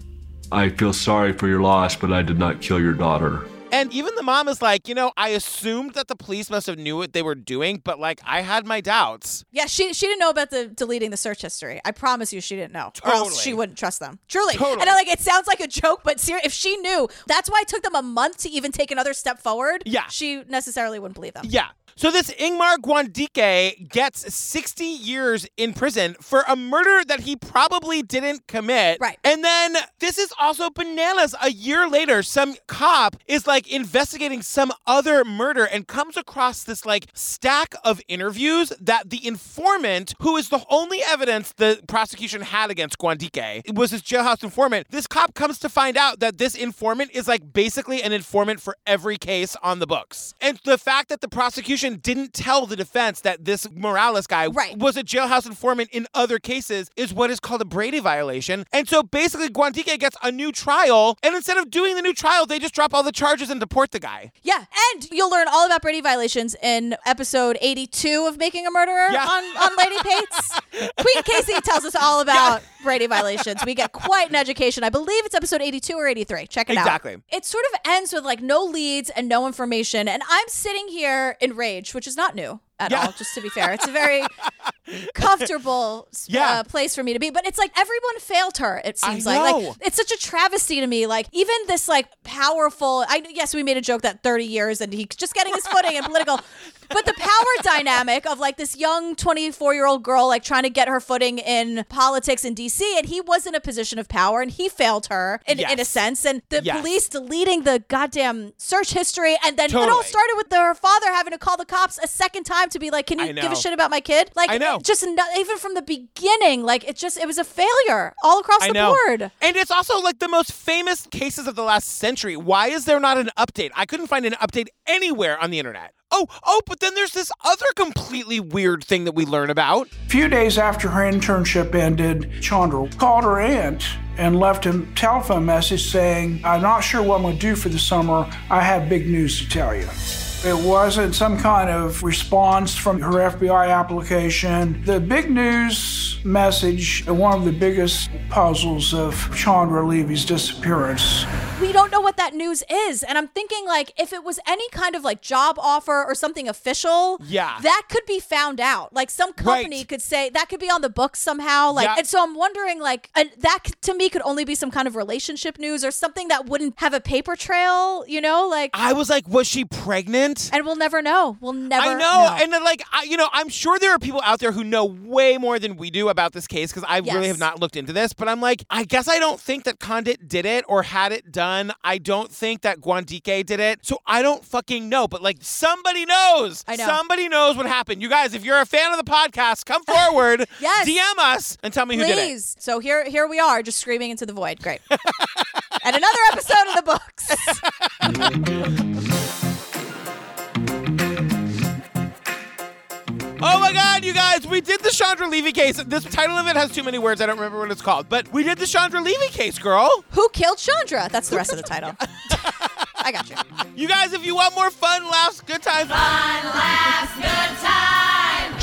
I feel sorry for your loss, but I did not kill your daughter. And even the mom is like, you know, I assumed that the police must have knew what they were doing, but like I had my doubts. Yeah, she she didn't know about the deleting the search history. I promise you, she didn't know, or else Totally. she wouldn't trust them. Truly, Totally. and I like it sounds like a joke, but ser- if she knew, that's why it took them a month to even take another step forward. Yeah. she necessarily wouldn't believe them. Yeah. So this Ingmar Guandique gets 60 years in prison for a murder that he probably didn't commit. Right. And then this is also bananas. A year later, some cop is like investigating some other murder and comes across this like stack of interviews that the informant, who is the only evidence the prosecution had against Guandique, was his jailhouse informant. This cop comes to find out that this informant is like basically an informant for every case on the books. And the fact that the prosecution didn't tell the defense that this Morales guy Right. was a jailhouse informant in other cases is what is called a Brady violation. And so basically Guandique gets a new trial, and instead of doing the new trial, they just drop all the charges and deport the guy. Yeah, and you'll learn all about Brady violations in episode 82 of Making a Murderer Yeah. on, on Lady Pates. Queen Casey tells us all about Brady violations. We get quite an education. I believe it's episode 82 or 83. Check it out. Exactly. It sort of ends with like no leads and no information. And I'm sitting here enraged, which is not new at Yeah. all, just to be fair. It's a very comfortable Yeah. uh, place for me to be. But it's like everyone failed her, it seems like. Like it's such a travesty to me. Like even this like powerful I yes, we made a joke that 30 years and he's just getting his footing in political but the power dynamic of like this young 24 year old girl like trying to get her footing in politics in DC and he was in a position of power and he failed her in, in a sense and the Yes. police deleting the goddamn search history and then it all started with her father having to call the cops a second time to be like can you give a shit about my kid like I know. just no, even from the beginning like it just it was a failure all across I the know. board And it's also like the most famous cases of the last century. Why is there not an update? I couldn't find an update anywhere on the internet. Oh, oh, but then there's this other completely weird thing that we learn about. A few days after her internship ended, Chandra called her aunt and left a telephone message saying, I'm not sure what I'm going to do for the summer. I have big news to tell you. It wasn't some kind of response from her FBI application. The big news message, one of the biggest puzzles of Chandra Levy's disappearance. We don't know what that news is. And I'm thinking, like, if it was any kind of like job offer or something official, Yeah. that could be found out. Like, some company Right. could say that could be on the books somehow. Like, Yeah. and so I'm wondering, like, and that to me could only be some kind of relationship news or something that wouldn't have a paper trail, you know? Like, I was like, was she pregnant? And we'll never know. We'll never know. I know, know. and then, like, I, you know, I'm sure there are people out there who know way more than we do about this case because I really have not looked into this. But I'm like, I guess I don't think that Condit did it or had it done. I don't think that Guandique did it, so I don't fucking know. But like, somebody knows. I know. Somebody knows what happened. You guys, if you're a fan of the podcast, come forward, Yes. DM us, and tell me who did it. Please. So here, here we are, just screaming into the void. Great. and another episode of the books. Oh my god, you guys, we did the Chandra Levy case. This title of it has too many words. I don't remember what it's called. But we did the Chandra Levy case, girl. Who killed Chandra? That's the rest of the title. I got you. You guys, if you want more fun, laughs, good times. Fun, laughs, good times.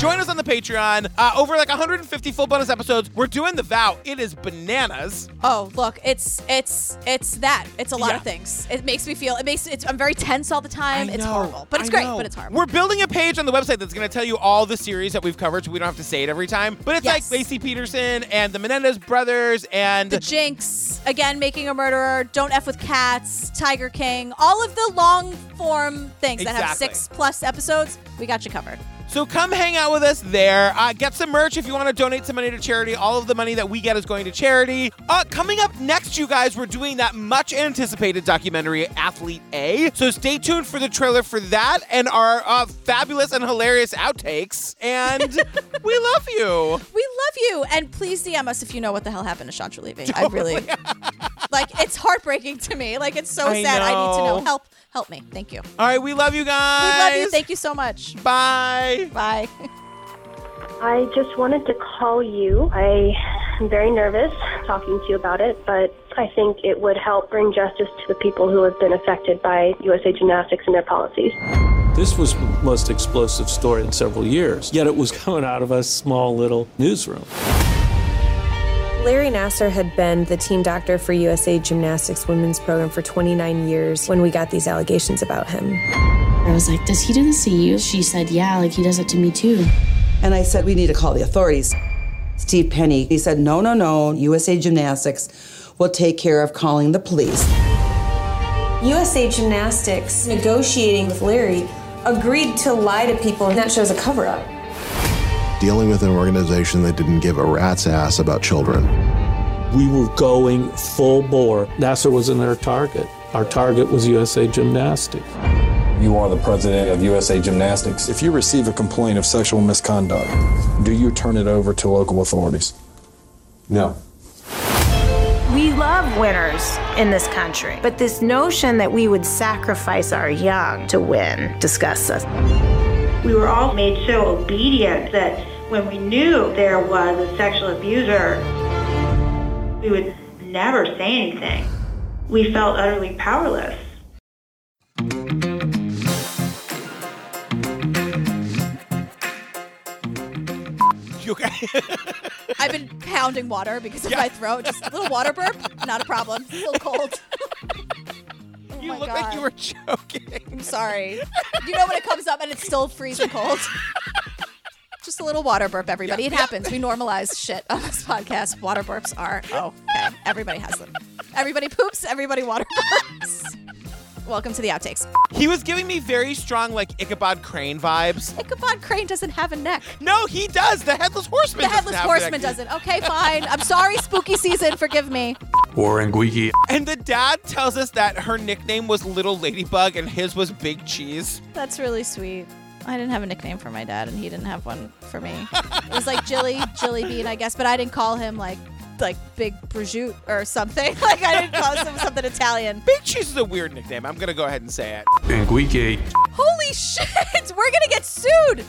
Join us on the Patreon. Uh, over like 150 full bonus episodes. We're doing the vow. It is bananas. Oh, look, it's it's it's that. It's a lot Yeah. of things. It makes me feel. It makes. It's. I'm very tense all the time. I it's know, horrible, but it's I great. know. But it's horrible. We're building a page on the website that's going to tell you all the series that we've covered, so we don't have to say it every time. But it's Yes. like Laci Peterson and the Menendez brothers and the Jinx again, making a murderer. Don't f with cats. Tiger King. All of the long form things that have Exactly. six plus episodes. We got you covered. So come hang out with us there. Uh, get some merch if you want to donate some money to charity. All of the money that we get is going to charity. Uh, coming up next, you guys, we're doing that much anticipated documentary, Athlete A. So stay tuned for the trailer for that and our uh, fabulous and hilarious outtakes. And we love you. We love you, and please DM us if you know what the hell happened to Chandra Levy. I really like. It's heartbreaking to me. Like it's so I sad. I need to know. know. Help, help me. Thank you. All right, we love you guys. We love you. Thank you so much. Bye. Bye. I just wanted to call you. I am very nervous talking to you about it, but I think it would help bring justice to the people who have been affected by USA Gymnastics and their policies. This was the most explosive story in several years, yet it was coming out of a small little newsroom. Larry Nassar had been the team doctor for USA Gymnastics women's program for 29 years when we got these allegations about him. I was like, Does he do this to you? She said, Yeah, like he does it to me too. And I said, we need to call the authorities. Steve Penny, he said, no, no, no, USA Gymnastics will take care of calling the police. USA Gymnastics, negotiating with Larry, agreed to lie to people, and that shows a cover up. Dealing with an organization that didn't give a rat's ass about children. We were going full bore. Nassar wasn't our target. Our target was USA Gymnastics. You are the president of USA Gymnastics. If you receive a complaint of sexual misconduct, do you turn it over to local authorities? No. We love winners in this country, but this notion that we would sacrifice our young to win disgusts us. We were all made so obedient that when we knew there was a sexual abuser, we would never say anything. We felt utterly powerless. You okay? I've been pounding water because of my throat. Just a little water burp, not a problem. Still cold. Oh you look God. like you were choking. I'm sorry. You know when it comes up and it's still freezing cold? Just a little water burp, everybody. It happens. We normalize shit on this podcast. Water burps are oh, okay. Everybody has them. Everybody poops. Everybody water burps. Welcome to the outtakes. He was giving me very strong, like Ichabod Crane vibes. Ichabod Crane doesn't have a neck. No, he does. The Headless Horseman. The doesn't headless horseman neck. doesn't. Okay, fine. I'm sorry. Spooky season. Forgive me. Or Nguiki. And the dad tells us that her nickname was Little Ladybug and his was Big Cheese. That's really sweet. I didn't have a nickname for my dad, and he didn't have one for me. It was like Jilly, Jilly Bean, I guess, but I didn't call him like like Big Prosciutto or something. Like I didn't call him something Italian. Big Cheese is a weird nickname. I'm gonna go ahead and say it. Nguiki. Holy Holy shit! We're gonna get sued.